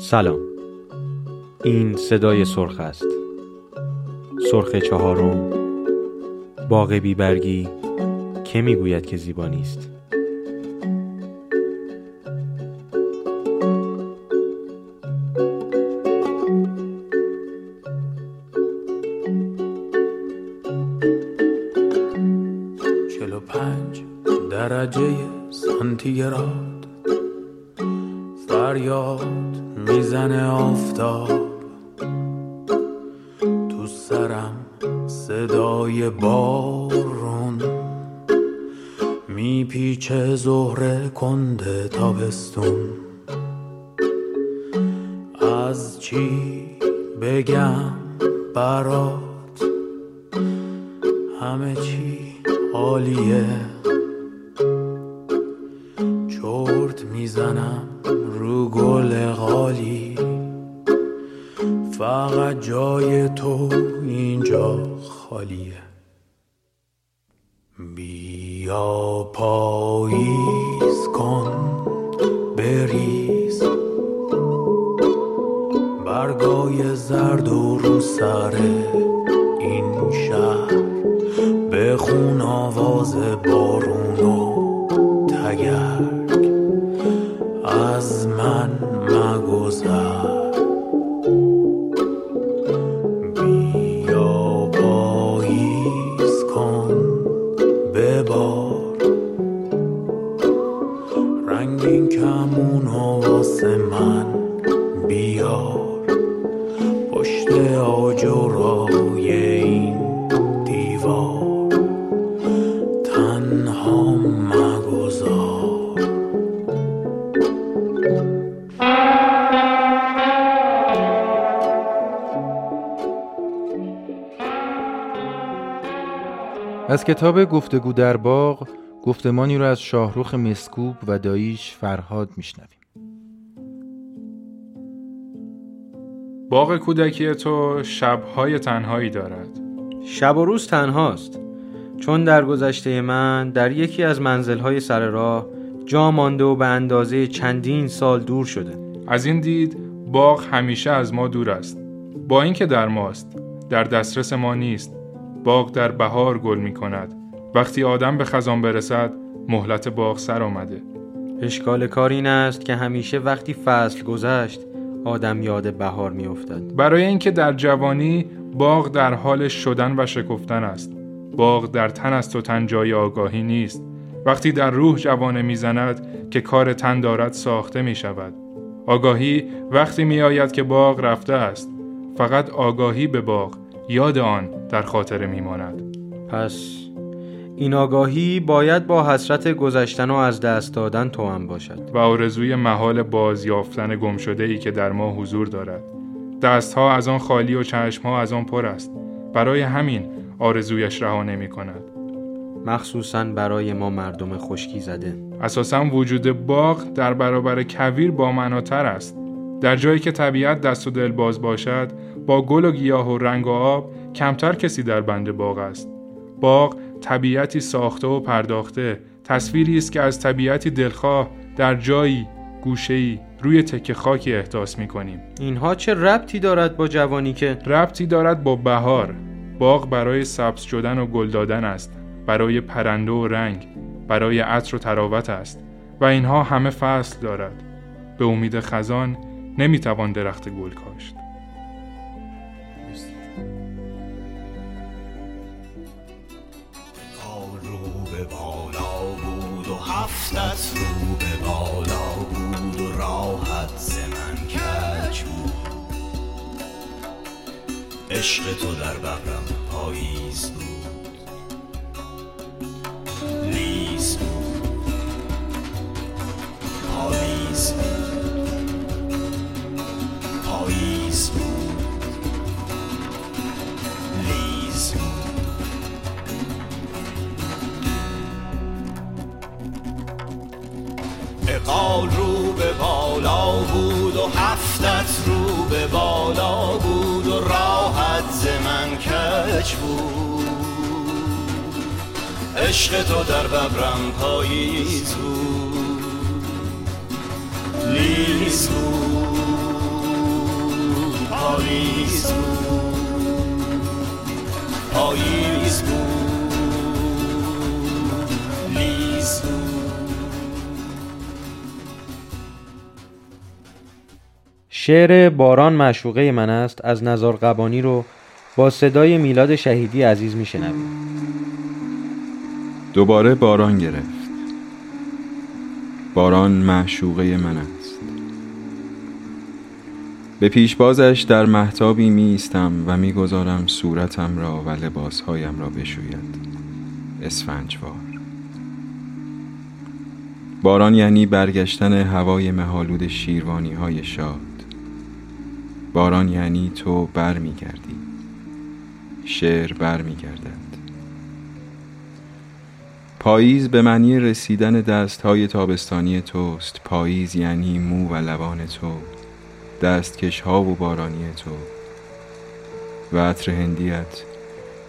سلام. این صدای سرخ است. سرخ چهارم. باغ بیبرگی که می‌گوید که زیبا نیست. چلو پنج درجه سانتیگراد. کتاب گفتگو در باغ گفتمانی رو از شاهروخ مسکوب و داییش فرهاد میشنویم. باغ کودکی تو شبهای تنهایی دارد. شب و روز تنهاست. چون در گذشته من در یکی از منزلهای سر راه جا مانده و به اندازه چندین سال دور شده. از این دید باغ همیشه از ما دور است. با اینکه در ماست در دسترس ما نیست. باغ در بهار گل می کند وقتی آدم به خزان برسد مهلت باغ سر آمده. اشکال کار این است که همیشه وقتی فصل گذشت آدم یاد بهار میافتد. برای اینکه در جوانی باغ در حال شدن و شکفتن است. باغ در تن است و تن جای آگاهی نیست. وقتی در روح جوانه می‌زند که کار تن دارد ساخته می شود آگاهی وقتی می آید که باغ رفته است. فقط آگاهی به باغ. یاد آن در خاطر می ماند. پس این آگاهی باید با حسرت گذشتن و از دست دادن توأم باشد. و آرزوی محال بازیافتن گم شده ای که در ما حضور دارد. دستها از آن خالی و چشمها از آن پر است. برای همین آرزویش رها نمی کند. مخصوصا برای ما مردم خشکی زده. اساسا وجود باغ در برابر کویر با معناتر است. در جایی که طبیعت دست و دل باز باشد با گل و گیاه و رنگ و آب کمتر کسی در بند باغ است. باغ طبیعتی ساخته و پرداخته تصویری است که از طبیعتی دلخواه در جایی گوشه‌ای روی تکه خاکی احساس می کنیم اینها چه ربطی دارد با جوانی که؟ ربطی دارد با بهار. باغ برای سبز شدن و گل دادن است برای پرنده و رنگ برای عطر و تراوت است و اینها همه فصل دارد. به امید خزان نمی‌توان درخت گل کاشت. هفتت رو به بالا بود و راحت زمن کج بود عشق تو در ببرم پاییز بود. بالا بود و هفتت رو به بالا بود و راحت ز من کج بود. عشق تو در ببرم پاییز بود. لیز بود. پاییز بود. پاییز بود. شعر باران معشوقه من است از نزار قبانی رو با صدای میلاد شهیدی عزیز میشنویم. دوباره باران گرفت. باران معشوقه من است. به پیشبازش در محتابی ایستم و می‌گذارم صورتم را و لباسهایم را بشوید. اسفنجوار. باران یعنی برگشتن هوای مهالود شیروانی های شاد باران یعنی تو برمیگردی شعر برمیگردد پاییز به معنی رسیدن دستهای تابستانی توست. پاییز یعنی مو و لبان تو دستکش ها و بارانی تو و عطر هندیت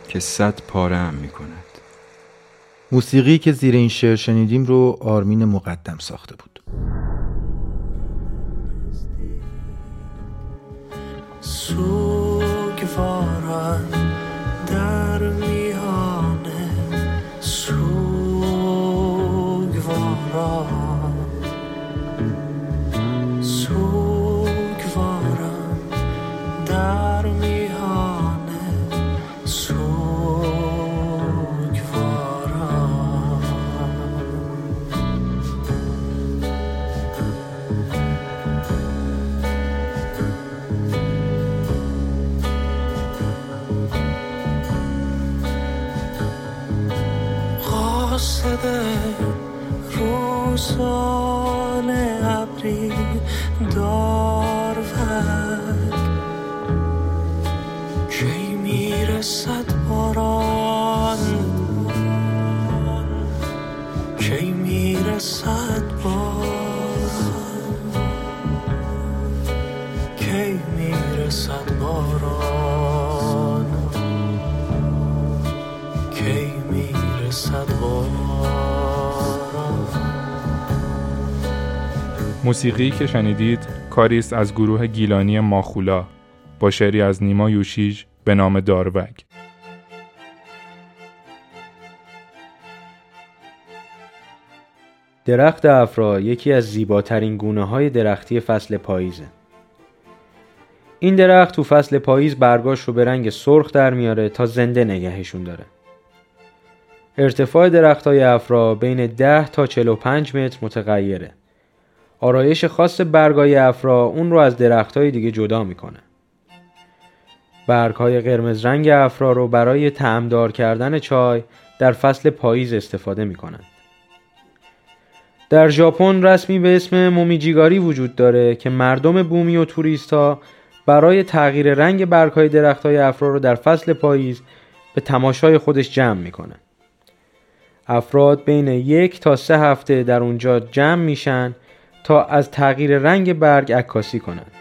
که صد پاره هم می کند. موسیقی که زیر این شعر شنیدیم رو آرمین مقدم ساخته بود. سوگواران در موسیقی که شنیدید کاری است از گروه گیلانی ماخولا با شعری از نیما یوشیج به نام داروگ درخت افرا یکی از زیباترین گونه های درختی فصل پاییزه. این درخت تو فصل پاییز برگاش رو به رنگ سرخ در میاره تا زنده نگهشون داره. ارتفاع درخت های افرا بین 10 تا 45 متر متغیره. آرایش خاص برگای افرا اون رو از درخت های دیگه جدا می‌کنه. برگ های قرمز رنگ افرا رو برای تعمدار کردن چای در فصل پاییز استفاده می‌کنن. در ژاپن رسمی به اسم مومیجیگاری وجود داره که مردم بومی و توریست ها برای تغییر رنگ برگهای درخت های افرا رو در فصل پاییز به تماشای خودش جمع می‌کنن. افراد بین یک تا سه هفته در اونجا جمع میشن تا از تغییر رنگ برگ عکاسی کنند.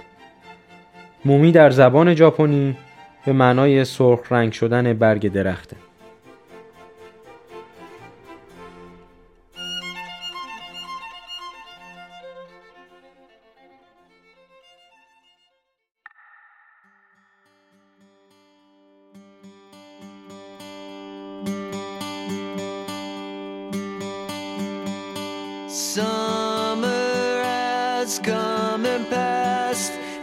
مومی در زبان ژاپنی به معنای سرخ رنگ شدن برگ درخته.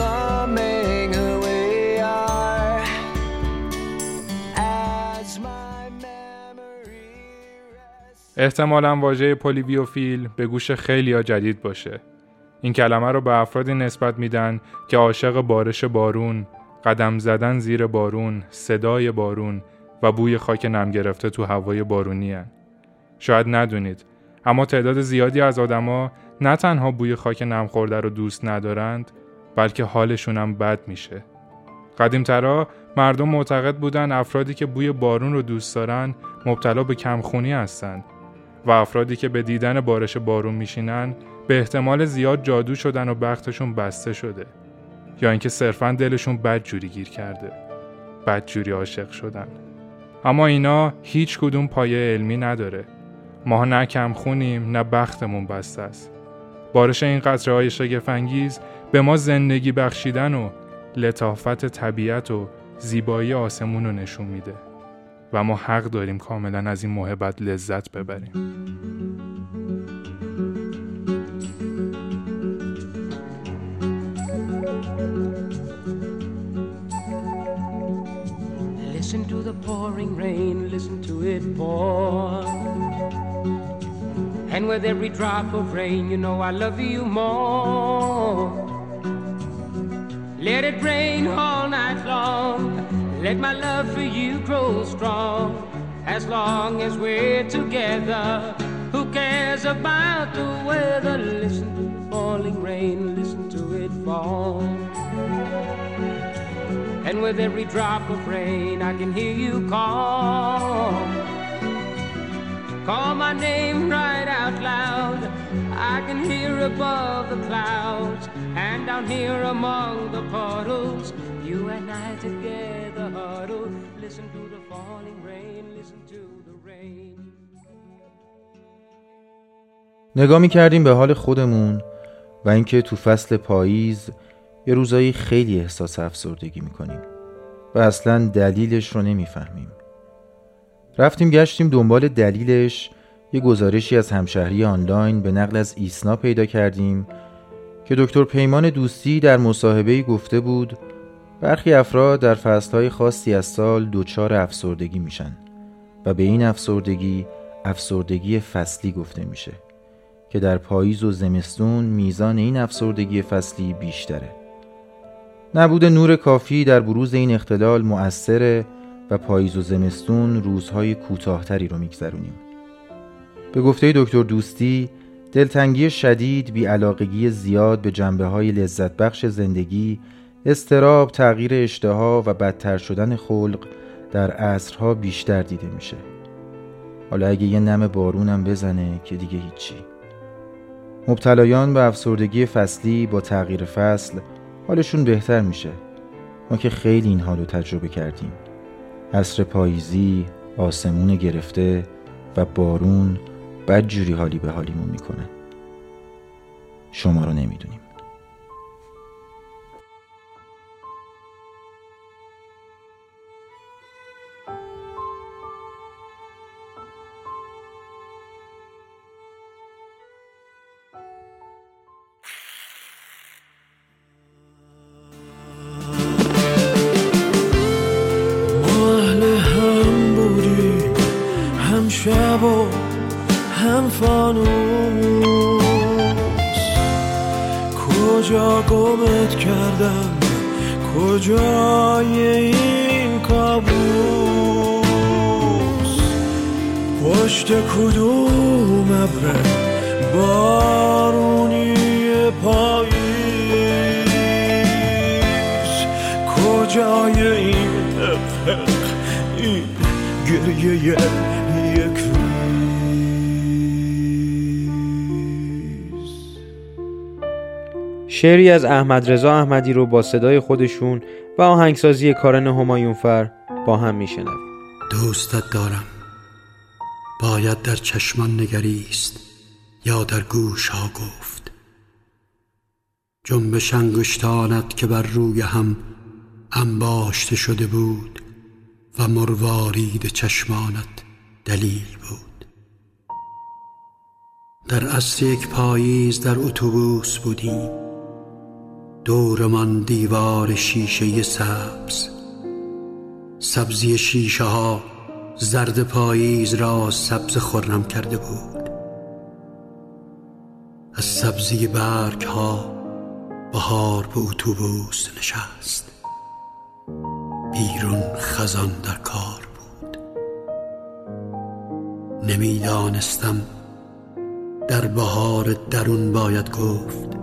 becoming who we are. As my memory. احتمالا واژه پلیویوفیل به گوش خیلیا جدید باشه. این کلمه رو به افرادی نسبت میدن که عاشق بارش بارون، قدم زدن زیر بارون، صدای بارون و بوی خاک نم گرفته تو هوای بارونی هن. شاید ندونید اما تعداد زیادی از آدما نه تنها بوی خاک نم خورده رو دوست ندارند بلکه حالشون هم بد میشه. قدیمترا مردم معتقد بودن افرادی که بوی بارون رو دوست دارن مبتلا به کمخونی هستند و افرادی که به دیدن بارش بارون میشینن به احتمال زیاد جادو شدن و بختشون بسته شده. یا اینکه صرفا دلشون بد جوری گیر کرده. بد جوری عاشق شدن. اما اینا هیچ کدوم پایه علمی نداره. ما نه کم خونیم نه بختمون بسته است. بارش این قطره های شگفنگیز به ما زندگی بخشیدن و لطافت طبیعت و زیبایی آسمون رو نشون میده و ما حق داریم کاملا از این محبت لذت ببریم Listen to the pouring rain, listen to it pour. And with every drop of rain, you know I love you more. Let it rain all night long. Let my love for you grow strong. As long as we're together, who cares about the weather? Listen to the falling rain, listen to it fall. And with every drop of rain, I can hear you call. Call my name right out loud. I can hear above the clouds and down here among the puddles. You and I together huddle. Listen to the falling rain, listen to the rain. نگاه می کردیم به حال خودمون و اینکه تو فصل پاییز یه روزایی خیلی احساس افسردگی می‌کنیم و اصلا دلیلش رو نمی‌فهمیم رفتیم گشتیم دنبال دلیلش. یه گزارشی از همشهری آنلاین به نقل از ایسنا پیدا کردیم که دکتر پیمان دوستی در مصاحبه گفته بود برخی افراد در فصلهای خاصی از سال دچار افسردگی میشن و به این افسردگی افسردگی فصلی گفته میشه که در پاییز و زمستون میزان این افسردگی فصلی بیشتره. نبود نور کافی در بروز این اختلال مؤثره و پاییز و زمستون روزهای کوتاهتری رو میگذرونیم. به گفته دکتر دوستی دلتنگی شدید بیعلاقگی زیاد به جنبه های لذت بخش زندگی استراب تغییر اشتها و بدتر شدن خلق در عصرها بیشتر دیده میشه. حالا اگه یه نم بارونم بزنه که دیگه هیچی. مبتلایان به افسردگی فصلی با تغییر فصل حالشون بهتر میشه. ما که خیلی این حالو تجربه کردیم. عصر پاییزی آسمون گرفته و بارون بد جوری حالی به حالیمون می‌کنه. شما رو نمی‌دونیم. از احمد رضا احمدی رو با صدای خودشون و آهنگسازی کارن همایونفر با هم میشنویم. دوستت دارم. باید در چشمان نگریست یا در گوش ها گفت. جنبش انگشتانت که بر روی هم انباشته شده بود و مروارید چشمانت دلیل بود. در عصر یک پاییز در اتوبوس بودیم. دورمان دیوار شیشه سبز. سبزی شیشه ها زرد پاییز را سبز خرم کرده بود. از سبزی برگ ها بهار به اتوبوس نشست. بیرون خزان در کار بود. نمی‌دانستم در بهار درون باید گفت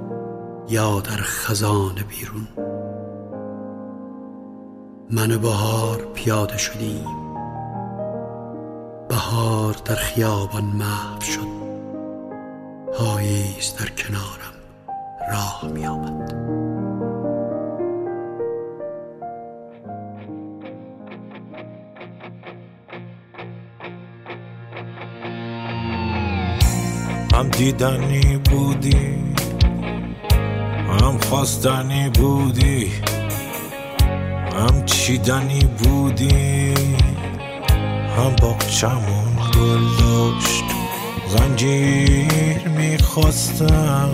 یا در خزان بیرون. من بهار پیاده شدیم. بهار در خیابان محو شد. پاییز در کنارم راه می آمد هم دیدنی بودی هم خواستنی بودی هم چیدنی بودی هم باغچمون گل داشت. زنجیر می‌خواستم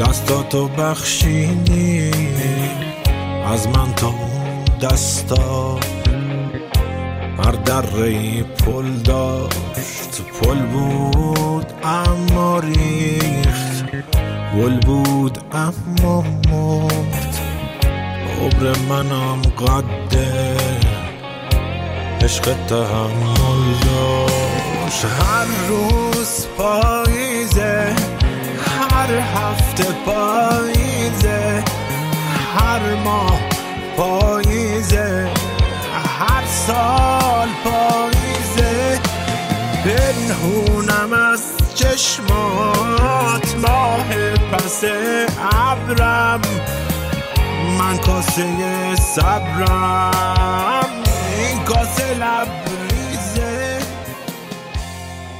دستاتو بخشیدی از من تا اون دستا. هر دره پل داشت پل بود اما ریخت. گل بود اما مرد. عبر منم قده. عشق تحمل داشت. هر روز پاییزه هر هفته پاییزه هر ماه پاییزه هر سال پاییزه. پنهونم از چشمات ماه پس ابرم. من کاسه صبرم. این کاسه لبریزه.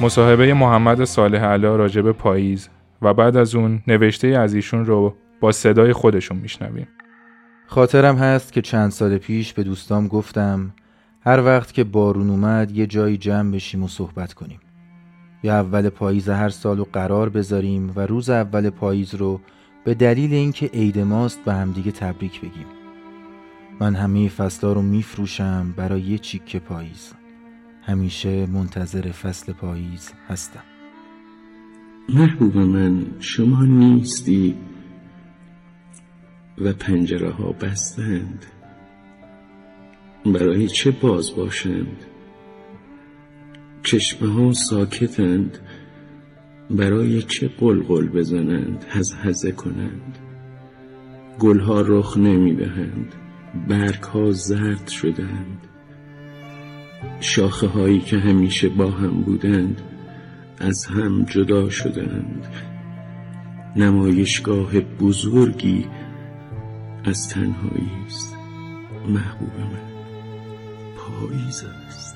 مصاحبه محمد صالح علا راجب پاییز و بعد از اون نوشته از ایشون رو با صدای خودشون میشنویم. خاطرم هست که چند سال پیش به دوستام گفتم هر وقت که بارون اومد یه جایی جمع بشیم و صحبت کنیم. یا اول پاییز هر سال رو قرار بذاریم و روز اول پاییز رو به دلیل اینکه عید ماست به همدیگه تبریک بگیم. من همه فصلا رو میفروشم برای یه چیک پاییز. همیشه منتظر فصل پاییز هستم. محبوب من شما نیستی و پنجره ها بستند. برای چه باز باشند؟ چشمه ها ساکتند. برای چه قلقل بزنند هز هزه کنند. گلها رخ نمی دهند برگ ها زرد شدند. شاخه هایی که همیشه با هم بودند از هم جدا شدند. نمایشگاه بزرگی از تنهایی است. محبوب من پاییز است.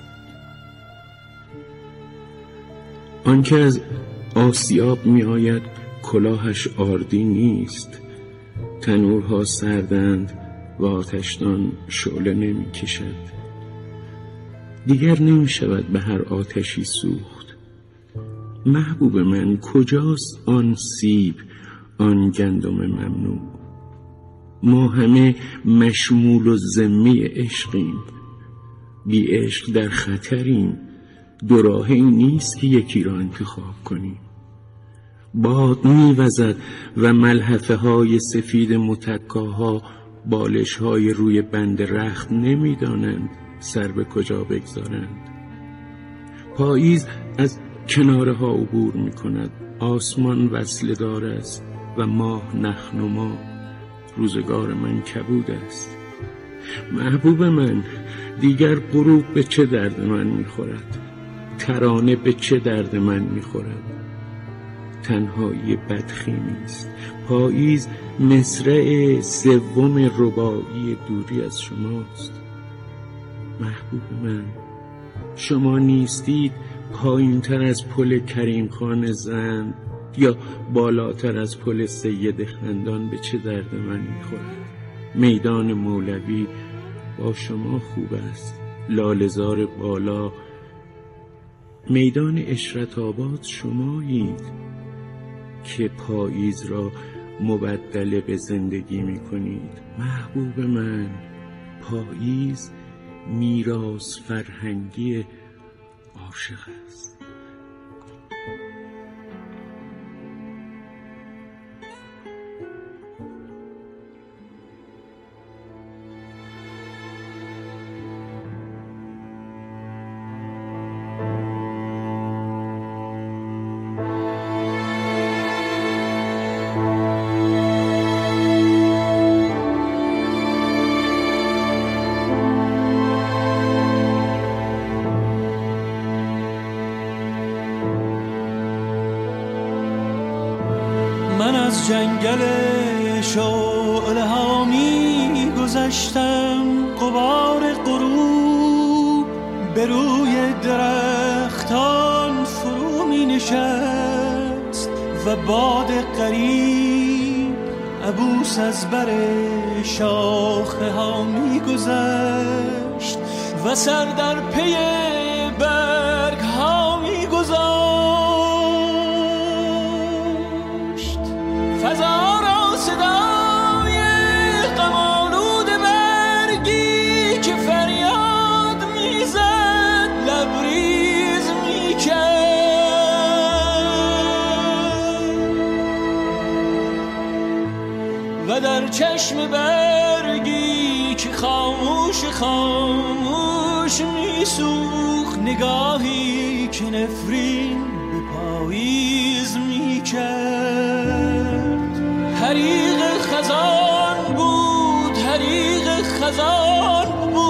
آنکه از آسیاب می آید کلاهش آردی نیست. تنورها سردند و آتشدان شعله نمی کشد دیگر نمی شود به هر آتشی سوخت. محبوب من کجاست آن سیب آن گندم ممنوع؟ ما همه مشمول و ذمی عشقیم. بی عشق در خطریم. دو راهی نیست که یکی را انتخاب کنیم. باد میوزد و ملحفه های سفید متکاها بالش های روی بند رخت نمی‌دانند سر به کجا بگذارند. پاییز از کناره ها عبور می کند آسمان وصل دار است و ماه نخنما روزگار من کبود است. محبوب من دیگر غروب به چه درد من می‌خورد؟ ترانه به چه درد من می‌خورد؟ تنهایی بدخیمی است پاییز مصرع سوم ربایی دوری از شماست. محبوب من شما نیستید پایین تر از پل کریم خان زن یا بالاتر از پل سید خندان به چه درد من می‌خورد؟ میدان مولوی با شما خوب است. لالزار بالا میدان اشرت آباد شمایید که پاییز را مبدل به زندگی می کنید محبوب من پاییز میراث فرهنگی عاشق است. خزان بود.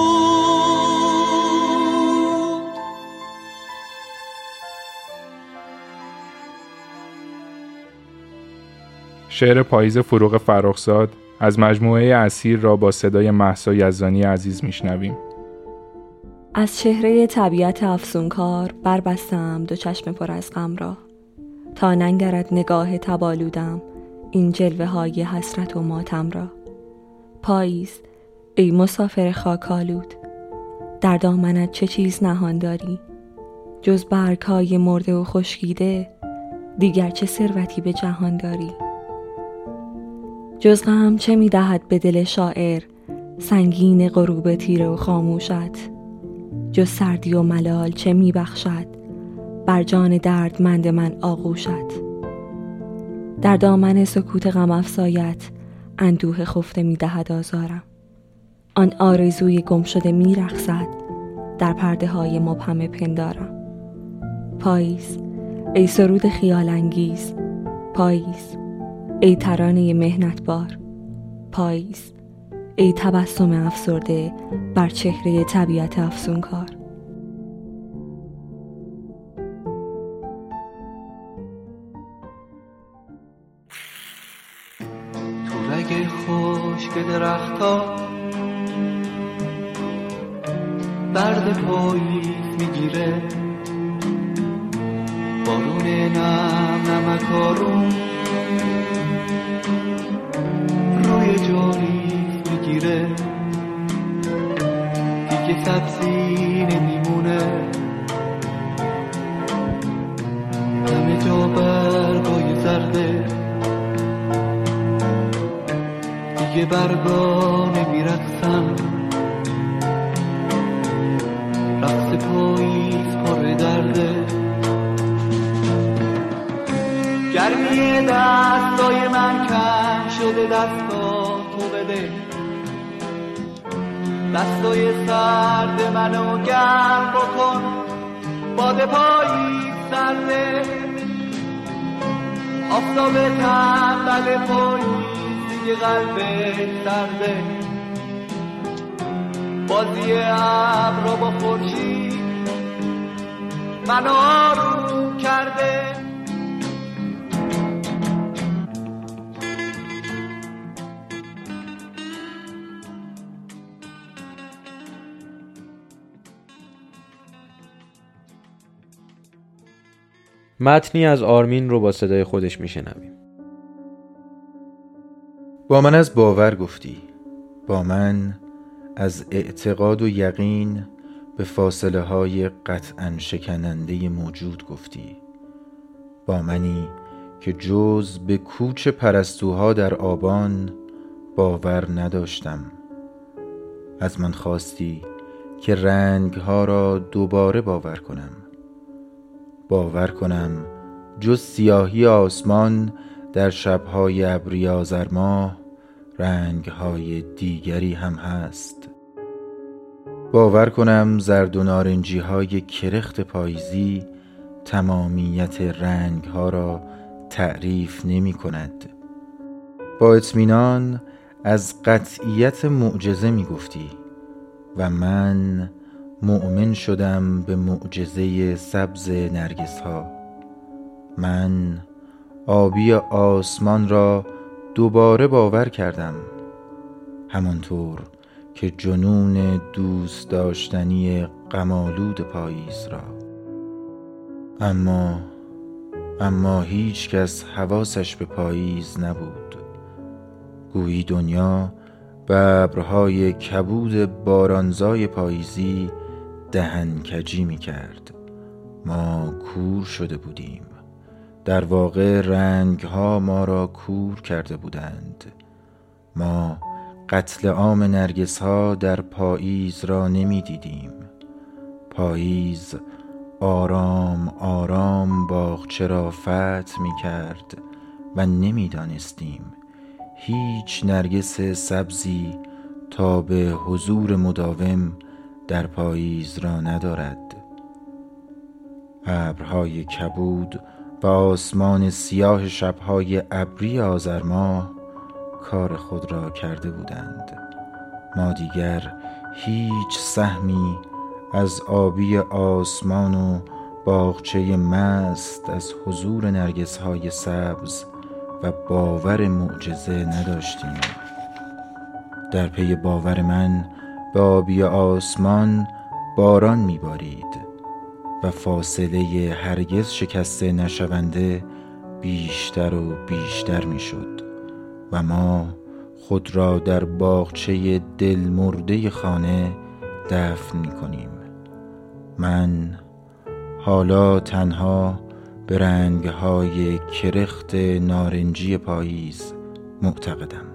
شعر پاییز فروغ فرخزاد از مجموعه اسیر را با صدای محسا یزدانی عزیز میشنویم. از چهره طبیعت افسونکار بربستم دو چشم پر از غم را. تا ننگرد نگاه تبالودم این جلوه های حسرت و ماتم را. پاییز ای مسافر خاکالود در دامنت چه چیز نهان داری؟ جز برگ های مرده و خشکیده دیگر چه ثروتی به جهان داری؟ جز غم چه می دهد به دل شاعر سنگین غروب تیره و خاموشت؟ جز سردی و ملال چه می بخشد بر جان دردمند من آغوشت؟ در دامن سکوت غم افزایت اندوه خفته می دهد آزارم. آن آرزوی گم شده می رخصد در پرده های مبهم پندارم پاییز ای سرود خیال انگیز پاییز ای ترانه مهنت بار پاییز ای تبسم افسرده بر چهره طبیعت افسونکار. تو رگ خشک درختا درد پاییز می‌گیره. بارون نم نمکارون روی جاری می‌گیره. دیگه سبزی نمیمونه. همه جا برگای زرده. دیگه برگا نمیرقصم. درده. گرمی دستای من کم شده دستا تو بده دستای سرد منو گرم بکن باد پاییز سرده. آفتاب تنبل پاییز دیگه قلبش سرده. بازی ابرا با خورشید منو آروم کرده. متنی از آرمین رو با صدای خودش میشنویم. با من از باور گفتی. با من از اعتقاد و یقین به فاصله های قطعا شکننده موجود گفتی. با منی که جز به کوچ پرستوها در آبان باور نداشتم. از من خواستی که رنگ ها را دوباره باور کنم. باور کنم جز سیاهی آسمان در شبهای ابری آذرماه رنگهای دیگری هم هست. باور کنم زرد و نارنجی های کرخت پاییزی تمامیت رنگ ها را تعریف نمی کند. با اطمینان از قطعیت معجزه می گفتی و من مؤمن شدم به معجزه سبز نرگس ها من آبی آسمان را دوباره باور کردم. همانطور که جنون دوست داشتنی قمالود پاییز را. اما اما هیچ کس حواسش به پاییز نبود. گویی دنیا ببرهای کبود بارانزای پاییزی دهن کجی می کرد ما کور شده بودیم. در واقع رنگ ها ما را کور کرده بودند. ما قتل عام نرگس ها در پاییز را نمی دیدیم پاییز آرام آرام باغچه را فتح می کرد و نمی دانستیم هیچ نرگس سبزی تا به حضور مداوم در پاییز را ندارد. ابرهای کبود و آسمان سیاه شبهای ابری آذر ماه کار خود را کرده بودند. ما دیگر هیچ سهمی از آبی آسمان و باغچه مست از حضور نرگس های سبز و باور معجزه نداشتیم. در پی باور من به آبی آسمان باران میبارید و فاصله هرگز شکسته نشونده بیشتر و بیشتر می‌شد. و ما خود را در باغچه دل مرده خانه دفن می کنیم من حالا تنها به رنگهای کرخت نارنجی پاییز معتقدم.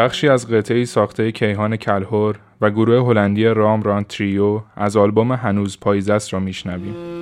بخشی از قطعی ساخته کیهان کلهور و گروه هلندی رام ران تریو از آلبوم هنوز پاییز را میشنویم.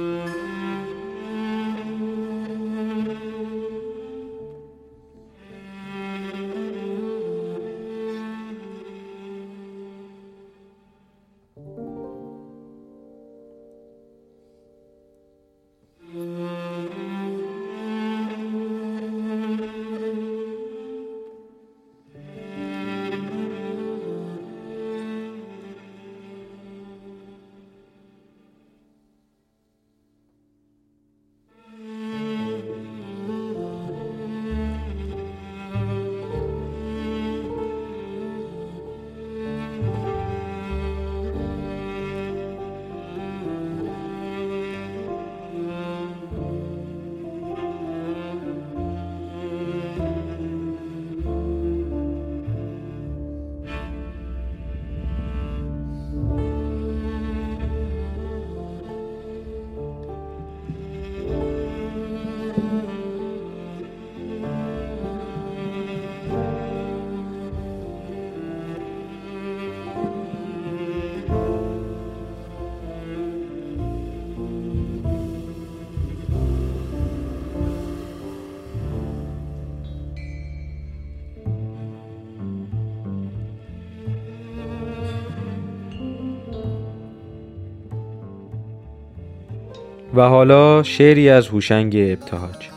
و حالا شعری از هوشنگ ابتهاج.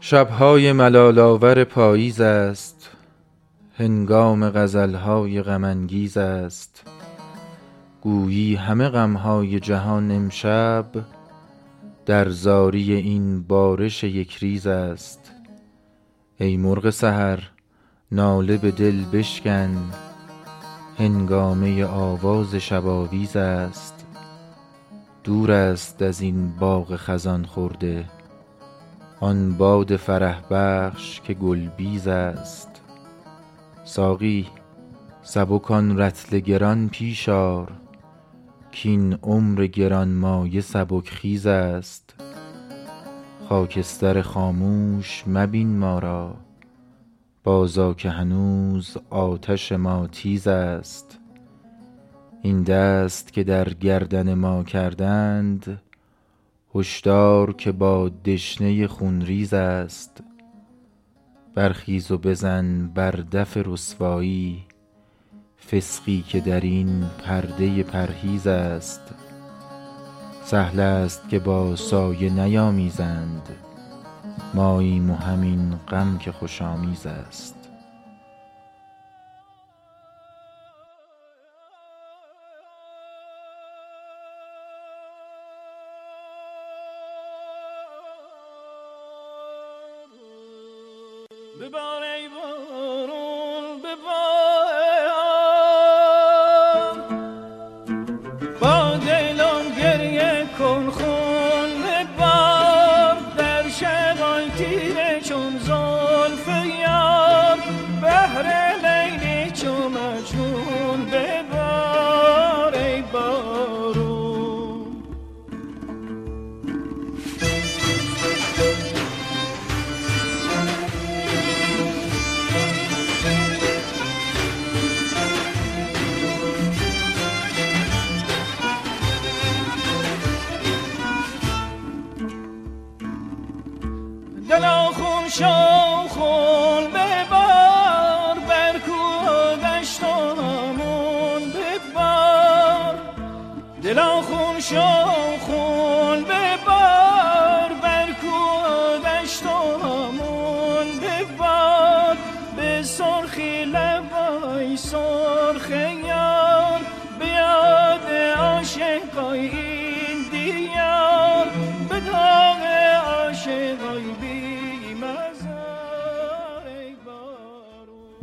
شبهای ملالاور پاییز است. هنگام غزلهای غمانگیز است. گویی همه غمهای جهان امشب در زاری این بارش یک ریز است. ای مرغ سحر ناله به دل بشکن. هنگامه آواز شباویز است. دور است از این باغ خزان خورده. آن باد فرح بخش که گلبیز است. ساقی سبک آن رطل گران پیش آر کاین عمر گرانمایه سبک خیز است. خاکستر خاموش مبین ما را. بازآ که هنوز آتش ما تیز است. این دست که در گردن ما کردند هشدار که با دشنه خونریز است. برخیز و بزن بر دف رسوایی فسقی که در این پرده پرهیز است. سهل است که با سایه نیامیزند. ماییم و همین غم که خوشآمیز است.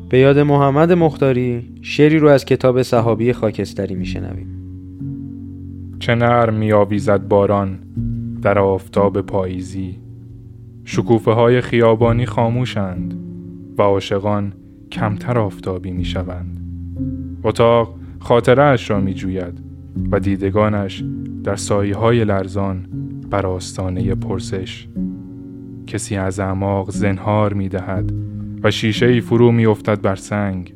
به یاد محمد مختاری شعری رو از کتاب صحابی خاکستری میشنویم. چه نرم میآویزد باران در آفتاب پاییزی. شکوفه های خیابانی خاموشند و عاشقان کمتر آفتابی می شوند. اتاق خاطره اش را می جوید و دیدگانش در سایه های لرزان بر آستانه پرسش. کسی از اعماق زنهار می دهد و شیشه ای فرو می افتد بر سنگ.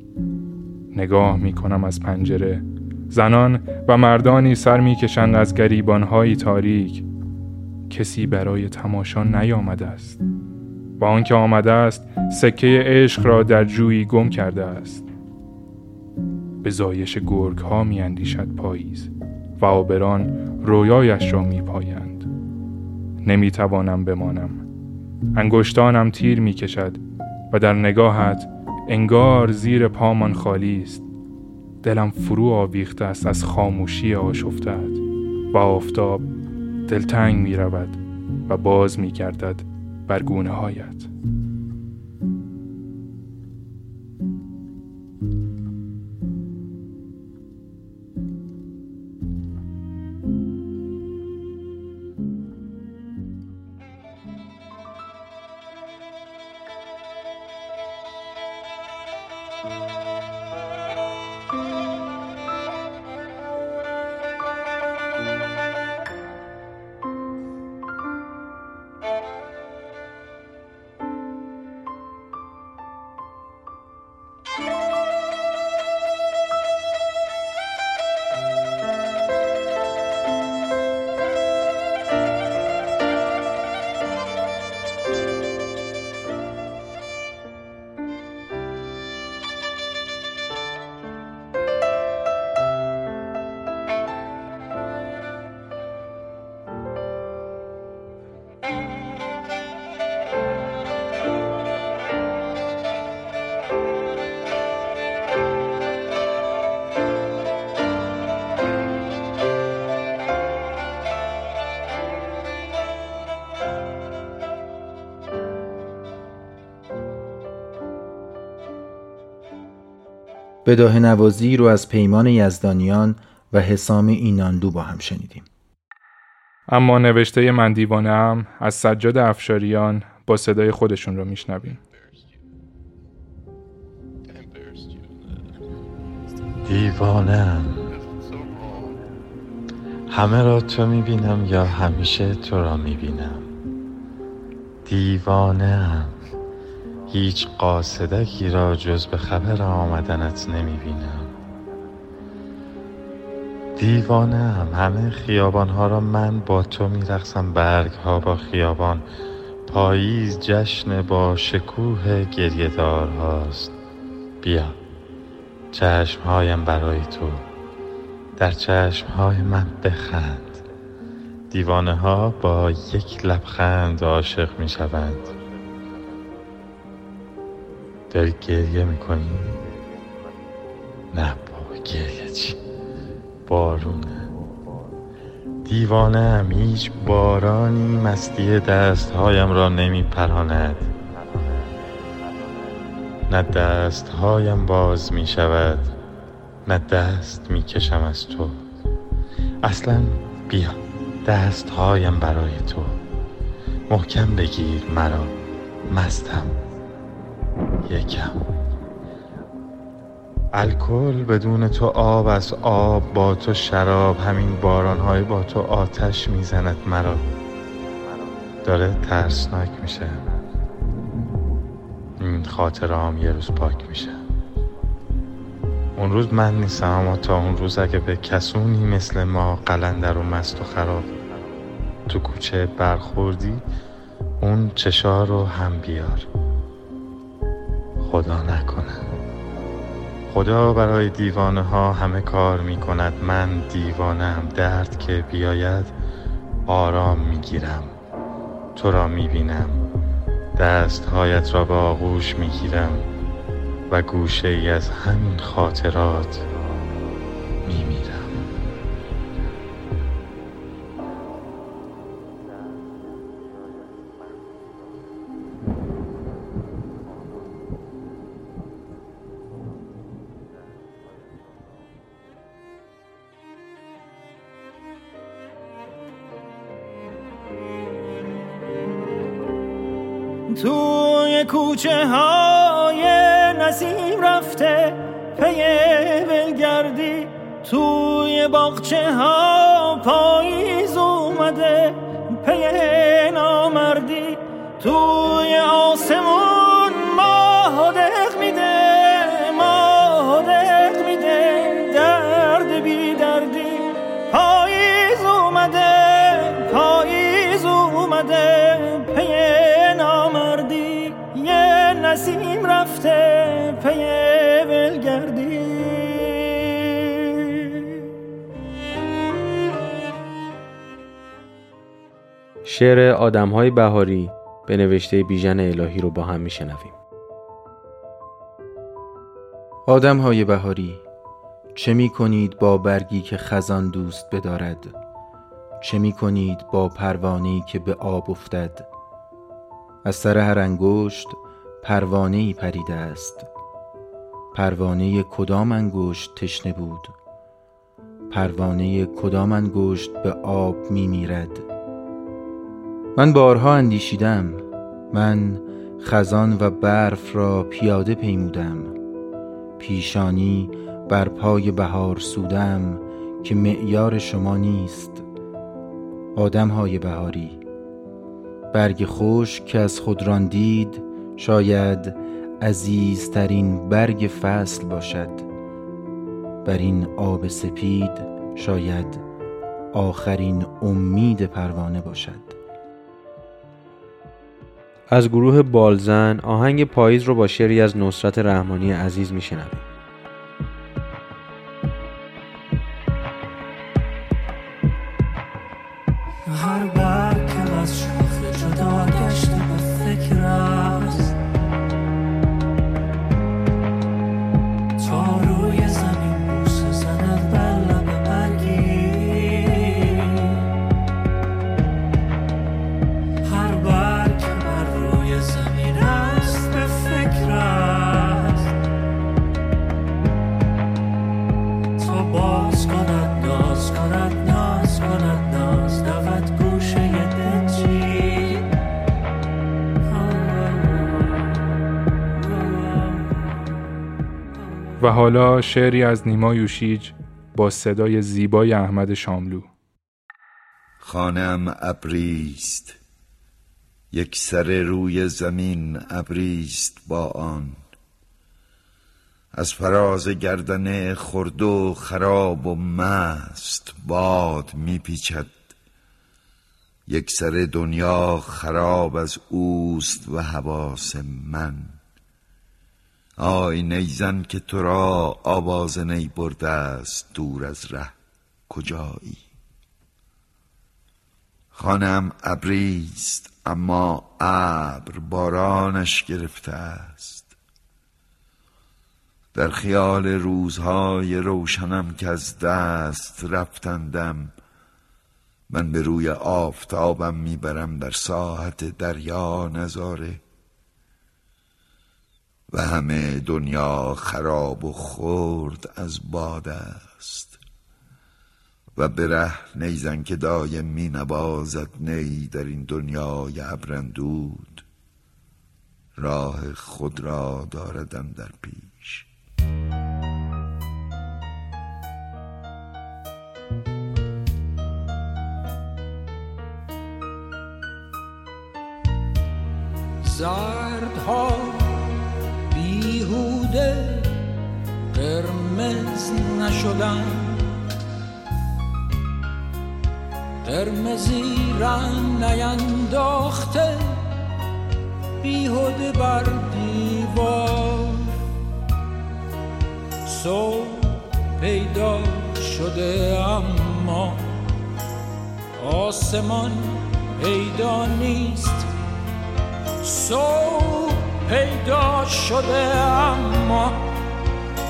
نگاه می کنم از پنجره. زنان و مردانی سر می کشند از گریبانهایی تاریک. کسی برای تماشا نیامده است. و آنکه آمده است سکه عشق را در جویی گم کرده است. به زایش گرگ ها می اندیشد پاییز و آبران رویایش را می پایند نمی توانم بمانم. انگشتانم تیر می کشد و در نگاهت انگار زیر پامان خالی است. دلم فرو آویخته است از خاموشی آشفتت و آفتاب دلتنگ می رود و باز می گردد بر گونه هایت بداهه نوازی رو از پیمان یزدانیان و حسام ایناندو با هم شنیدیم. اما نوشته من دیوانه ام از سجاد افشاریان با صدای خودشون رو میشنویم. دیوانم همه را تو می‌بینم یا همیشه تو را می‌بینم؟ دیوانم هیچ قاصدکی را جز به خبر آمدنت نمی‌بینم. دیوانه هم همه خیابان ها را من با تو میرقصم. برگ ها با خیابان. پاییز جشن با شکوه گریه دار هاست بیا. چشم هایم برای تو. در چشم های من بخند. دیوانه ها با یک لبخند عاشق می شوند داری گریه می‌کنی؟ نه با گریه چی؟ بارونه. دیوانه هم هیچ بارانی مستی دستهایم را نمی پراند نه دستهایم باز می شود نه دست می کشم از تو. اصلا بیا دستهایم برای تو. محکم بگیر مرا مستم. یکم. الکل بدون تو آب از آب با تو شراب همین بارانهای با تو آتش می‌زند مرا. داره ترسناک میشه. این خاطرام یه روز پاک میشه. اون روز من نیستم اما تا اون روز اگه به کسونی مثل ما قلندر و مست و خراب تو کوچه برخوردی اون چشا رو هم بیار. خدا نکنه خدا برای دیوانه ها همه کار می کند من دیوانم درد که بیاید آرام می گیرم تو را می بینم دستهایت را به آغوش می گیرم و گوشه ای از همین خاطرات پی ولگردی توی باغچه ها پاییز اومده. پی نامردی توی آسمون ماه دق میده ماه دق میده. درد بی دردی پاییز اومده پاییز اومده. پی نامردی یه نسیم رفته. پی شعر آدمهای بهاری به نوشته بیژن الهی رو با هم میشنویم. آدم های بهاری چه می کنید با برگی که خزان دوست بدارد؟ چه می کنید با پروانه‌ای که به آب افتد؟ از سر هر انگشت پروانه‌ای پریده است. پروانه کدام انگشت تشنه بود؟ پروانه کدام انگشت به آب می میرد من بارها اندیشیدم. من خزان و برف را پیاده پیمودم. پیشانی بر پای بهار سودم که معیار شما نیست. آدم های بهاری. برگ خوش که از خود راندید شاید عزیزترین برگ فصل باشد. بر این آب سپید شاید آخرین امید پروانه باشد. از گروه بالزن آهنگ پاییز رو با شعری از نصرت رحمانی عزیز میشنویم. حالا شعری از نیما یوشیج با صدای زیبای احمد شاملو. خانم ابریست یک سر روی زمین ابریست با آن. از فراز گردن خرد و خراب و مست باد میپیچد. یک سر دنیا خراب از اوست و حواس من. آی نیزن که تو را آواز نی برده است دور از ره. کجایی؟ خانم ابریست اما ابر بارانش گرفته است. در خیال روزهای روشنم که از دست رفتندم من به روی آفتابم می‌برم در ساحت دریا نظاره. و همه دنیا خراب و خرد از باد است. و به ره نیزن که دایم می نبازد نی در این دنیای ابرندود. راه خود را داردم در پیش. زردها بیهوده قرمز نشدن. قرمزی رنگ نینداخته بیهوده بر دیوار. صبح پیدا شده اما آسمان پیدا نیست. صبح پیدا شده اما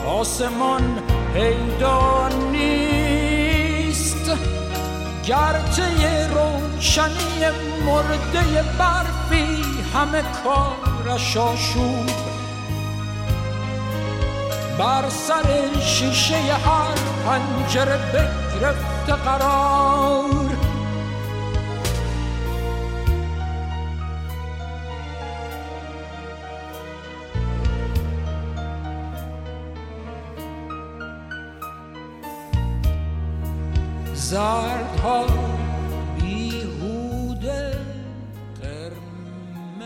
آسمان پیدا نیست. گرچه روشنی مرده برفی همه کارش آشوب. بر سر شیشه هر پنجره بگرفته قرار. زردها بیهوده قرمز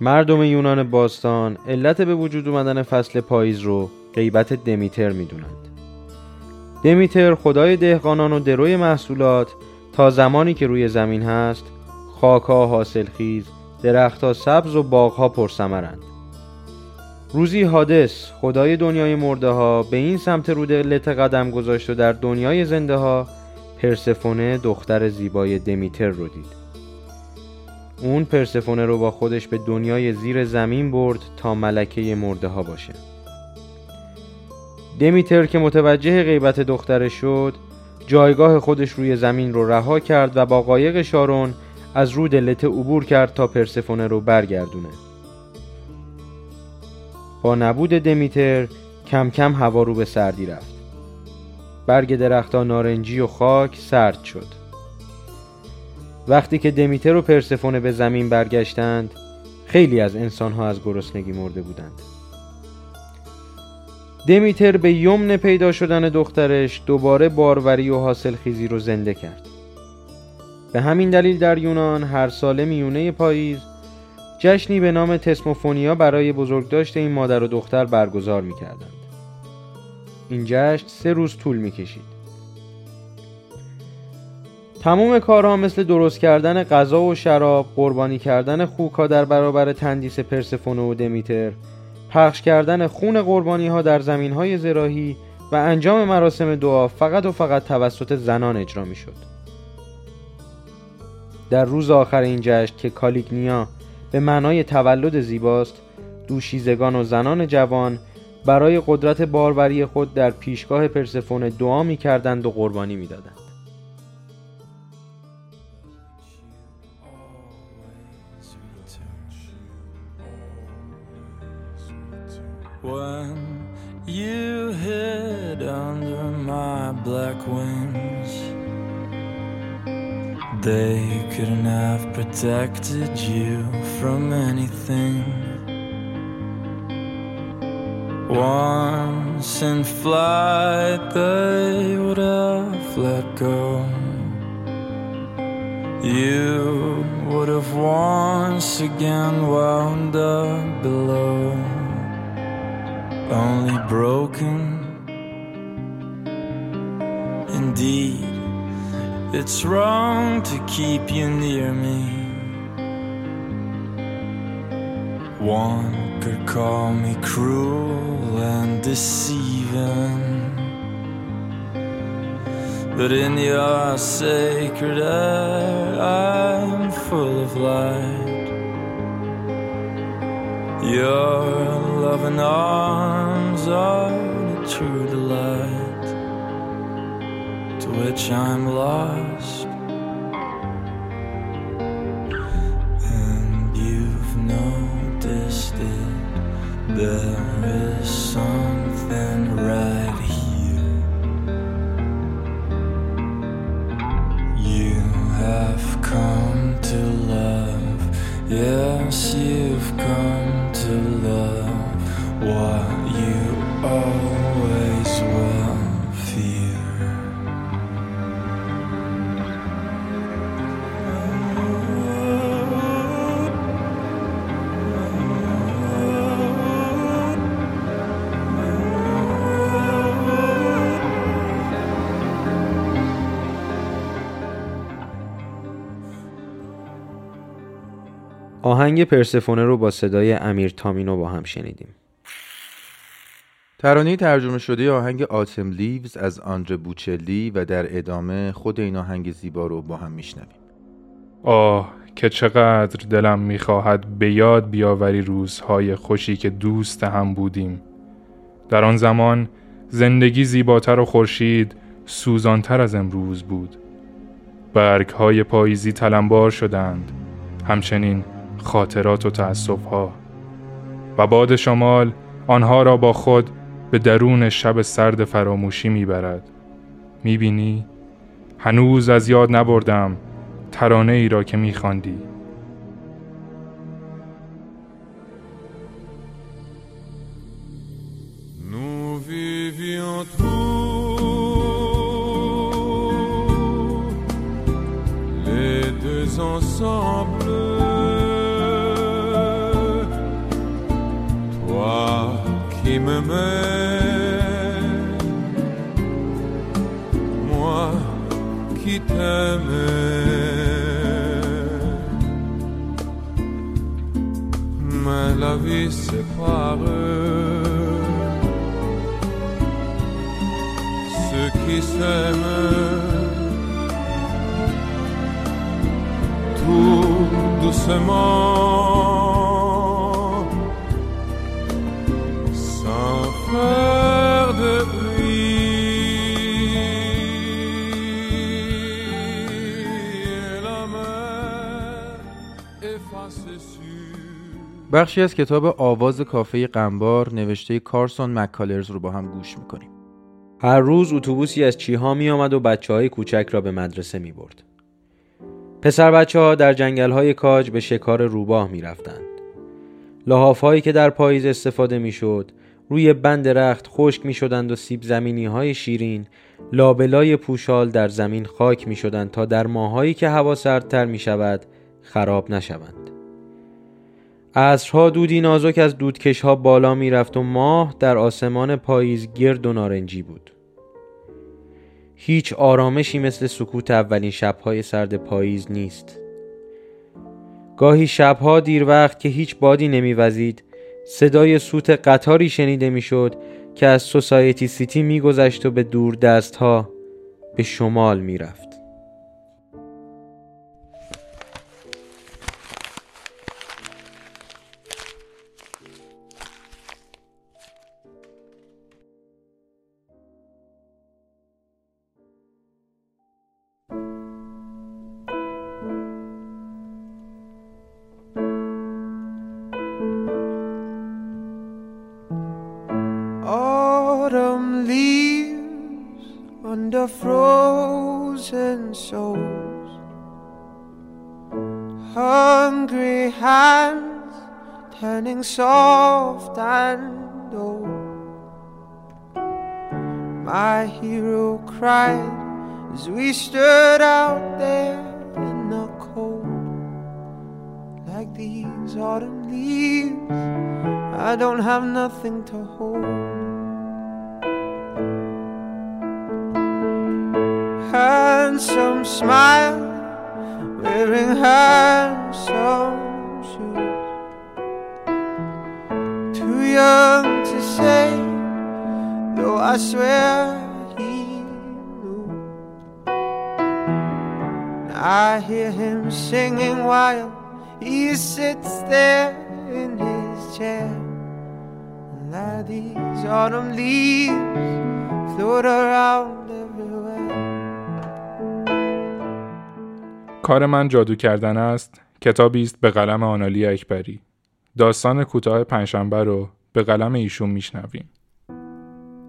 مردم یونان باستان علت به وجود اومدن فصل پاییز رو غیبت دمیتر می‌دونند. دمیتر خدای دهقانان و دروی محصولات تا زمانی که روی زمین هست خاکها حاصلخیز درختها سبز و باغها پرثمرند. روزی حادث خدای دنیای مرده ها به این سمت رودلت قدم گذاشت و در دنیای زنده ها پرسفونه دختر زیبای دمیتر رو دید. اون پرسفونه رو با خودش به دنیای زیر زمین برد تا ملکه مرده ها باشه. دمیتر که متوجه غیبت دخترش شد جایگاه خودش روی زمین رو رها کرد و با قایق شارون از رود لته عبور کرد تا پرسفونه رو برگردونه. با نبود دمیتر کم کم هوا رو به سردی رفت. برگ درختها نارنجی و خاک سرد شد. وقتی که دمیتر و پرسفونه به زمین برگشتند خیلی از انسانها از گرسنگی مرده بودند. دمیتر به یمن پیدا شدن دخترش دوباره باروری و حاصل خیزی رو زنده کرد. به همین دلیل در یونان هر ساله میونه پاییز جشنی به نام تسموفونیا برای بزرگداشت این مادر و دختر برگزار می‌کردند. این جشن سه روز طول می‌کشید. تمام کارها مثل درست کردن غذا و شراب، قربانی کردن خوکها در برابر تندیس پرسفونه و دمیتر، پخش کردن خون قربانی ها در زمین های زراحی و انجام مراسم دعا فقط و فقط توسط زنان اجرا می شد. در روز آخر این جشن که کالیگنیا به معنای تولد زیباست دوشیزگان و زنان جوان برای قدرت باروری خود در پیشگاه پرسفون دعا می کردند و قربانی می دادند. When you hid under my black wings They couldn't have protected you from anything. Once in flight, they would have let go. You would have once again wound up below, only broken. Indeed, it's wrong to keep you near me. One could call me cruel and deceiving. But in your sacred air, I'm full of light. Your loving arms are a true delight, which I'm lost. And you've noticed it, there is something right here. You have come to love, yes, you've come to love what you always آهنگ پرسفونه رو با صدای امیر تامینو با هم شنیدیم. ترانه ترجمه شده آهنگ آتم لیوز از آندره بوچلی و در ادامه خود این آهنگ زیبا رو با هم میشنویم. آه که چقدر دلم می‌خواهد به یاد بیاوری روزهای خوشی که دوست هم بودیم. در آن زمان زندگی زیباتر و خورشید سوزانتر از امروز بود. برگ های پاییزی تلمبار شدند. همچنین خاطرات و تأسف ها و باد شمال آنها را با خود به درون شب سرد فراموشی می‌برد. می‌بینی؟ هنوز از یاد نبردم ترانه ای را که میخواندی. Ensemble. Toi qui m'aimais, moi qui t'aimais. Mais la vie sépare ceux qui s'aiment tout doucement faire de bruit et la mer effacée sur بخشی از کتاب آواز کافه قنبار نوشته کارسون مکالرز رو با هم گوش می‌کنیم هر روز اتوبوسی از چیها می آمد و بچه های کوچک را به مدرسه می برد. پسر بچه ها در جنگل های کاج به شکار روباه می رفتند. لحاف هایی که در پاییز استفاده می شد روی بند رخت خشک می شدند و سیب زمینی های شیرین لابلای پوشال در زمین خاک می شدند تا در ماهایی که هوا سردتر می شود خراب نشوند. عصرها دودی نازک از دودکش ها بالا می رفت و ماه در آسمان پاییز گرد و نارنجی بود. هیچ آرامشی مثل سکوت اولین شبهای سرد پاییز نیست. گاهی شبها دیر وقت که هیچ بادی نمیوزید صدای سوت قطاری شنیده می‌شد که از سوسایتی سیتی میگذشت و به دور دست ها به شمال می‌رفت. من جادو کردن است کتابی است به قلم آنالی اکبری. داستان کوتاه پنجشنبه رو به قلم ایشون میشنویم.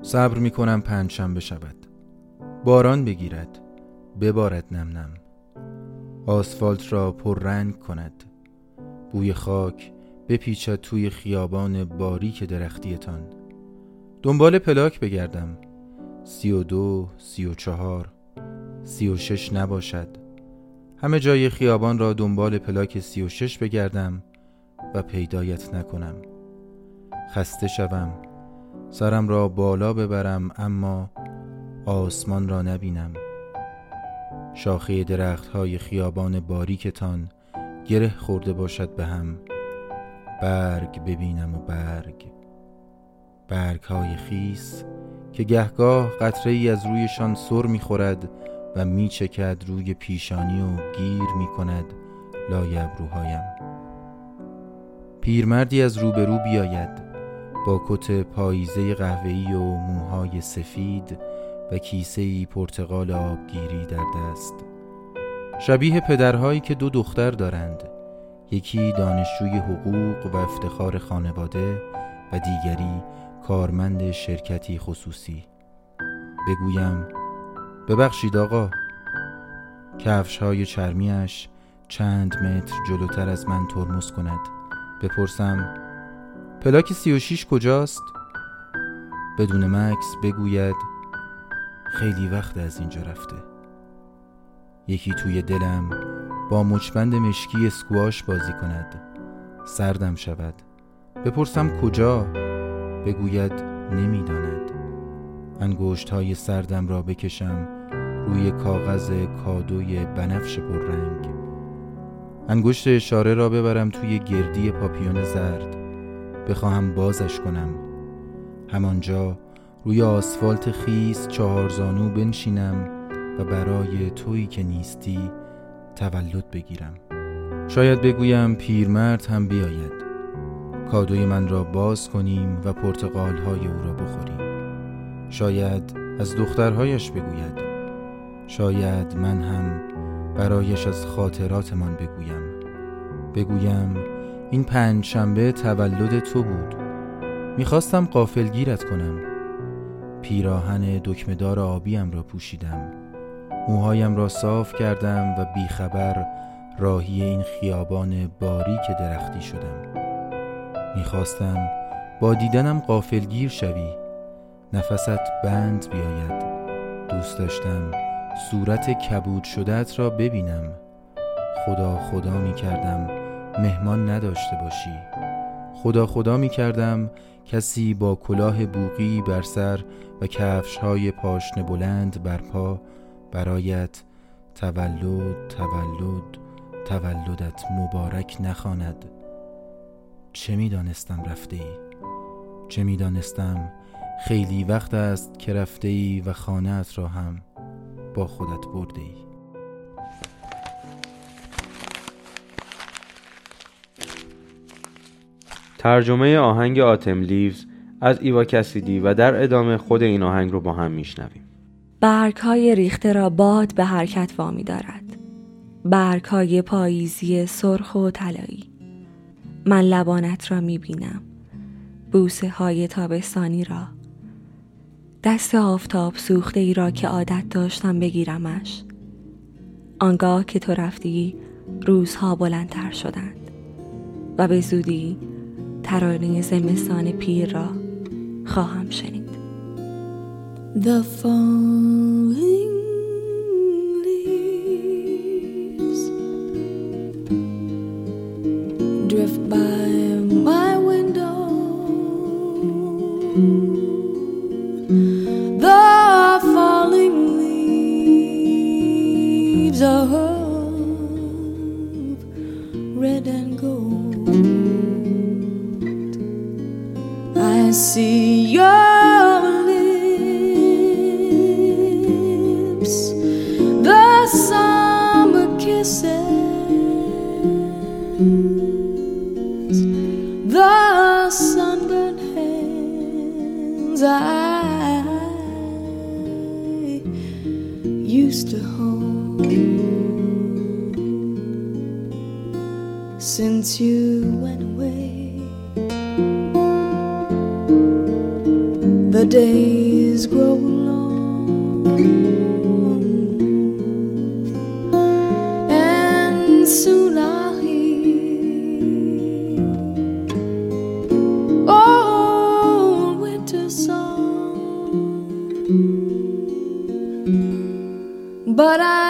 صبر می کنم پنجشنبه شود. باران بگیرد ببارد نم نم آسفالت را پررنگ کند. بوی خاک بپیچد توی خیابان باریک درختیتان. دنبال پلاک بگردم. سی و دو سی و چهار سی و شش نباشد. همه جای خیابان را دنبال پلاک سی و شش بگردم و پیدایت نکنم. خسته شوم. سرم را بالا ببرم اما آسمان را نبینم. شاخه درخت های خیابان باریکتان گره خورده باشد به هم. برگ ببینم و برگ. برگ های خیس که گهگاه قطره ای از رویشان سر می‌خورد و میچکد روی پیشانی و گیر می‌کند لای ابروهایم. پیرمردی از روبرو بیاید با کت پاییزه قهوه‌ای و موهای سفید و کیسه ای پرتقال آبگیری در دست. شبیه پدرهایی که دو دختر دارند یکی دانشجوی حقوق و افتخار خانواده و دیگری کارمند شرکتی خصوصی. بگویم ببخشید آقا. کفش های چرمیش چند متر جلوتر از من ترمز کند. بپرسم پلاک سی و شیش کجاست؟ بدون مکس بگوید خیلی وقت از اینجا رفته. یکی توی دلم با مچبند مشکی اسکواش بازی کند. سردم شود. بپرسم کجا؟ بگوید نمی‌داند. انگشت های سردم را بکشم. روی کاغذ کادوی بنفش پررنگ. انگشت اشاره را ببرم توی گردی پاپیون زرد. بخواهم بازش کنم. همانجا روی آسفالت خیس چهارزانو بنشینم و برای تویی که نیستی تولد بگیرم. شاید بگویم پیرمرد هم بیاید. کادوی من را باز کنیم و پرتقال های او را بخوریم. شاید از دخترهایش بگوید. شاید من هم برایش از خاطراتمان بگویم. بگویم این پنج شنبه تولد تو بود. می‌خواستم قافلگیرت کنم. پیراهن دکمدار آبیم را پوشیدم. موهایم را صاف کردم و بیخبر راهی این خیابان باریک درختی شدم. می‌خواستم با دیدنم قافلگیر شوی. نفست بند بیاید. دوست داشتم صورت کبود شدت را ببینم. خدا خدا می کردم مهمان نداشته باشی. خدا خدا می کردم کسی با کلاه بوقی بر سر و کفش های پاشنه بلند بر پا برایت تولد تولد تولدت مبارک نخواند. چه می دانستم رفته ای؟ چه می دانستم؟ خیلی وقت است که رفته ای و خانهت را هم. با خودت برده ای. ترجمه آهنگ آتم لیوز از ایوا کسیدی و در ادامه خود این آهنگ رو با هم میشنویم. برگ های ریخته را باد به حرکت وامی دارد. برگ های پاییزی سرخ و طلایی. من لبانت را می بینم بوسه های تابستانی را. دست آفتاب سوخته ای را که عادت داشتم بگیرمش. آنگاه که تو رفتی روزها بلندتر شدند و به زودی ترانه زمستان پیر را خواهم شنید. The falling leaves of red and gold. I see your lips, the summer kisses, the sunburned hands I used to hold. Since you went away, the days grow long, and soon I'll hear old winter song. But I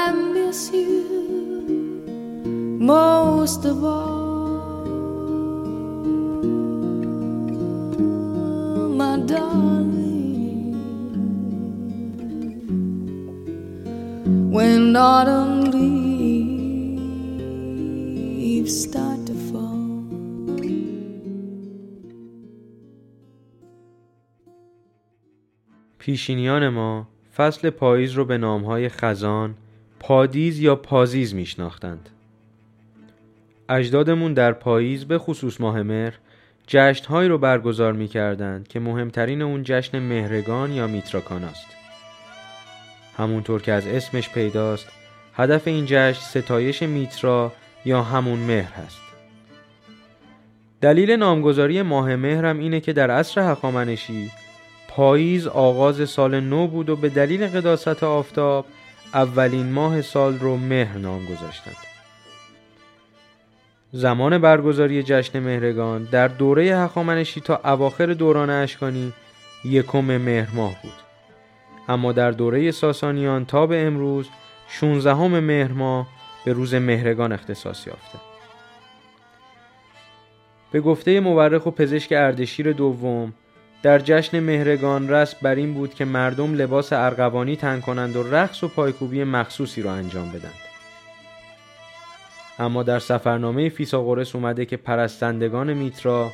پیشینیان ما فصل پاییز رو به نامهای خزان، پادیز یا پازیز میشناختند. اجدادمون در پاییز به خصوص ماه مهر جشنهایی رو برگزار می‌کردند که مهمترین اون جشن مهرگان یا میتراکان است. همونطور که از اسمش پیداست هدف این جشن ستایش میترا یا همون مهر هست. دلیل نامگذاری ماه مهر هم اینه که در عصر هخامنشی پاییز آغاز سال نو بود و به دلیل قداست آفتاب اولین ماه سال رو مهر نام گذاشتند. زمان برگزاری جشن مهرگان در دوره هخامنشی تا اواخر دوران اشکانی یکم مهر ماه بود. اما در دوره ساسانیان تا به امروز 16 مهر ماه به روز مهرگان اختصاص یافته. به گفته مورخ و پزشک اردشیر دوم در جشن مهرگان رسم بر این بود که مردم لباس ارغوانی تن کنند و رقص و پایکوبی مخصوصی را انجام بدند. اما در سفرنامه فیساغورس اومده که پرستندگان میترا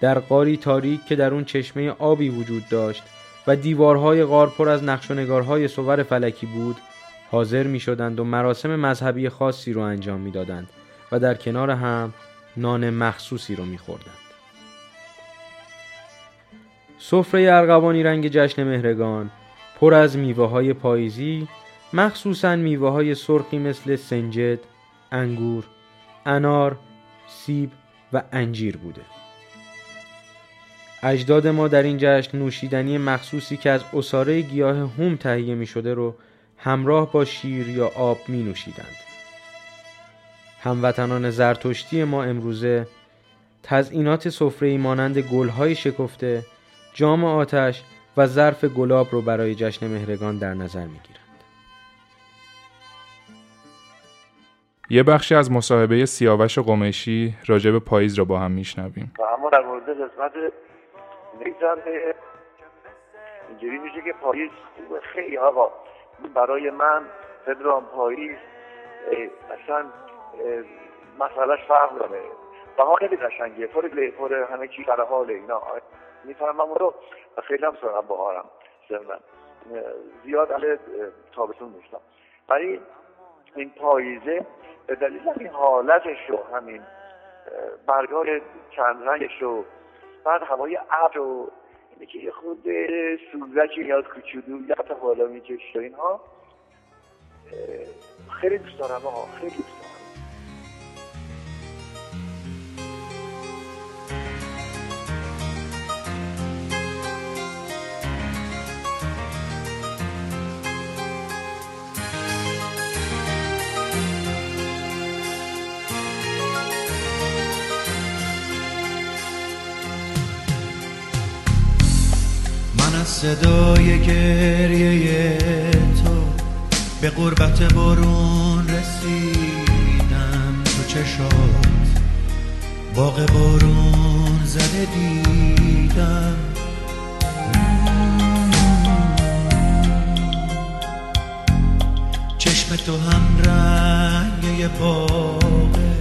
در قاری تاریک که در اون چشمه آبی وجود داشت و دیوارهای غار پر از نقش و نگارهای صور فلکی بود حاضر می شدند و مراسم مذهبی خاصی رو انجام می دادند و در کنار هم نان مخصوصی رو می خوردند. سفره ارغوانی رنگ جشن مهرگان پر از میوه های پاییزی مخصوصا میوه های سرخی مثل سنجد، انگور، انار، سیب و انجیر بوده. اجداد ما در این جشن نوشیدنی مخصوصی که از اصاره گیاه هوم تهیه می شده رو همراه با شیر یا آب می نوشیدند. هموطنان زرتشتی ما امروزه تزئینات سفره مانند گلهای شکفته، جام آتش و ظرف گلاب رو برای جشن مهرگان در نظر می گیرند. یه بخشی از مصاحبه سیاوش قمیشی راجع به پاییز را با هم میشنویم. و اما در مورد قسمت میگذره اینجوری میشه که پاییز خیلی آقا برای من پدرام پاییز اصلا مسئلهش فرق داره. بها خیلی قشنگیه. پر همه چی حال اینا. می‌فهمم رو خیلی هم سرم بهارم زیاد اه، تابستون نیستم. ولی این پاییزه به دلیل این حالتش و همین برگای چند رنگش و بعد هوای ابر و اینه که خود سوزکی میاد کوچولو یا تا بالا و اینها. خیلی دوست دارم آقا خیلی دوست دارم. صدای گریه تو به قربت بارون رسیدم. تو چشات باغ بارون زده دیدم. چشم تو هم رنگ باغه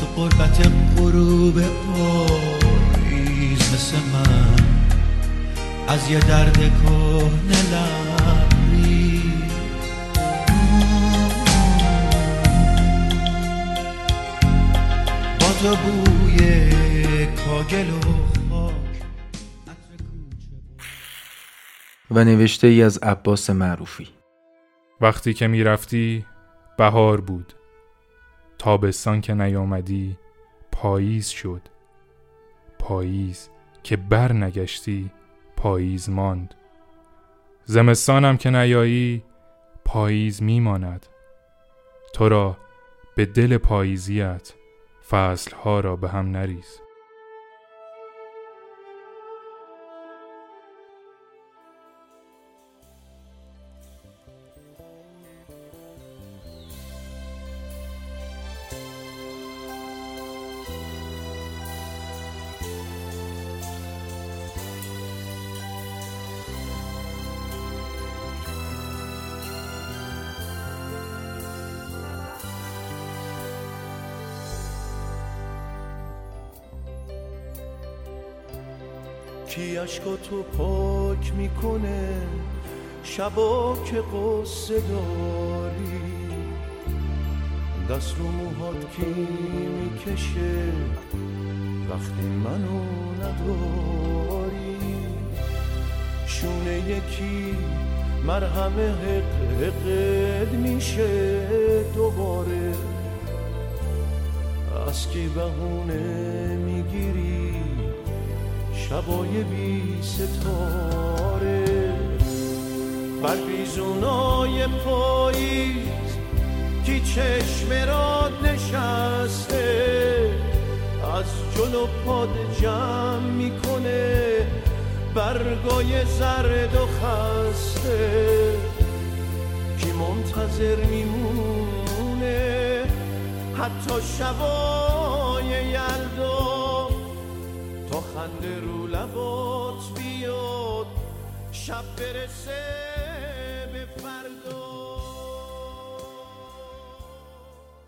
تو قربت غروب پاییز مثل من. از یه درد کهنه لبریز. با تو بوی کاگل و خاک. و نوشته ای از عباس معروفی. وقتی که می‌رفتی بهار بود. تابستان که نیامدی پاییز شد. پاییز که بر نگشتی پاییز ماند. زمستانم که نیایی پاییز میماند. تو را به دل پاییزیت فصلها را به هم نریز. کی عشقا تو پاک می‌کنه. شبا که قصه داری. دست رو موهات کی می‌کشه؟ وقتی منو نداری. شونه یکی مرهم حق حقت میشه دوباره. از کی بهونه می‌گیری؟ شبای بی ستاره. بر بیزونای پاییز کی چشم راد نشسته از جلو پاد جمع می‌کنه برگای زرد و خسته. کی منتظر میمونه؟ حتی شبای خنده رو لبات بیاد. شب برسه به فردا.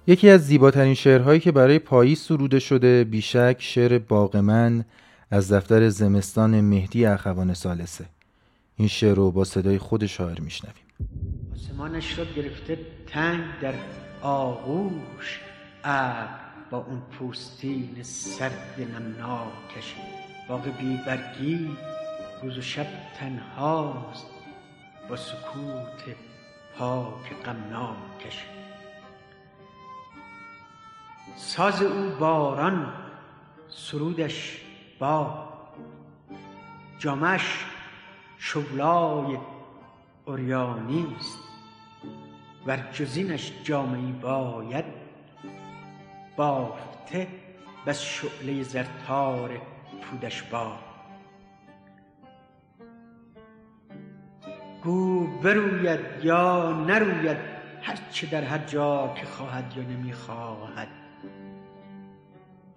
یکی از زیباترین شعرهایی که برای پاییز سروده شده بیشک شعر باغمن از دفتر زمستان مهدی اخوان سالسه این شعر رو با صدای خود شاعر میشنویم. آسمانش را گرفته تنگ در آغوش ابر با اون پوستین سرد نمناکش باغ بی برگی روز و شب تنهاست با سکوت پاک غمناکش. ساز او باران سرودش با. جامش شغلای اوریانی است. ور جزینش جامعی باید بافته بس شعله زرتار پودش با. گو بروید یا نروید هرچه در هر جا که خواهد یا نمی‌خواهد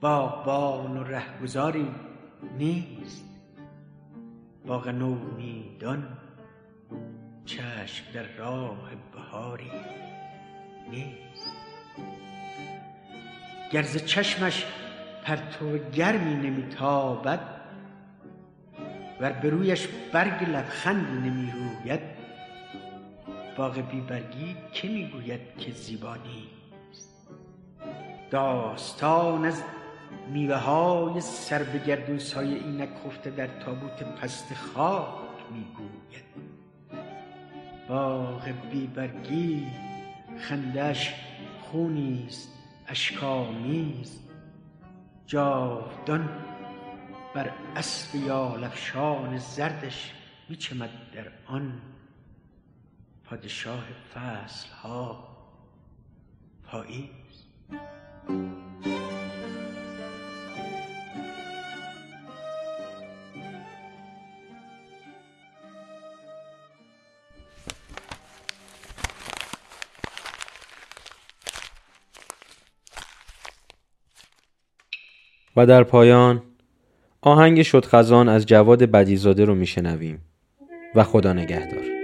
باغبان و رهگذاری نیست باغ نومیدان چشم در راه بهاری نیست. گر ز چشمش پرتو گرمی نمیتابد ور به رویش برگ لبخندی نمی‌روید باغ بیبرگی که می‌گوید که زیبا نیست؟ داستان از میوه های سر به گردون سایه اینک خفته در تابوت پست خاک می‌گوید. باغ بیبرگی خندش خونی است اشکامیز جاودان بر اسب یالفشان زردش میچمد در آن پادشاه فصل ها پاییز. و در پایان آهنگ شد خزان از جواد بدیزاده رو میشنویم و خدا نگهدار.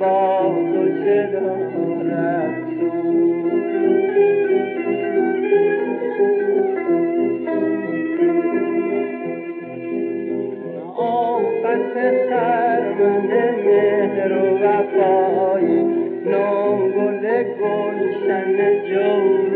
با تو چه دارد آفت خرمنه مهر و وفای نام گل گلشن جور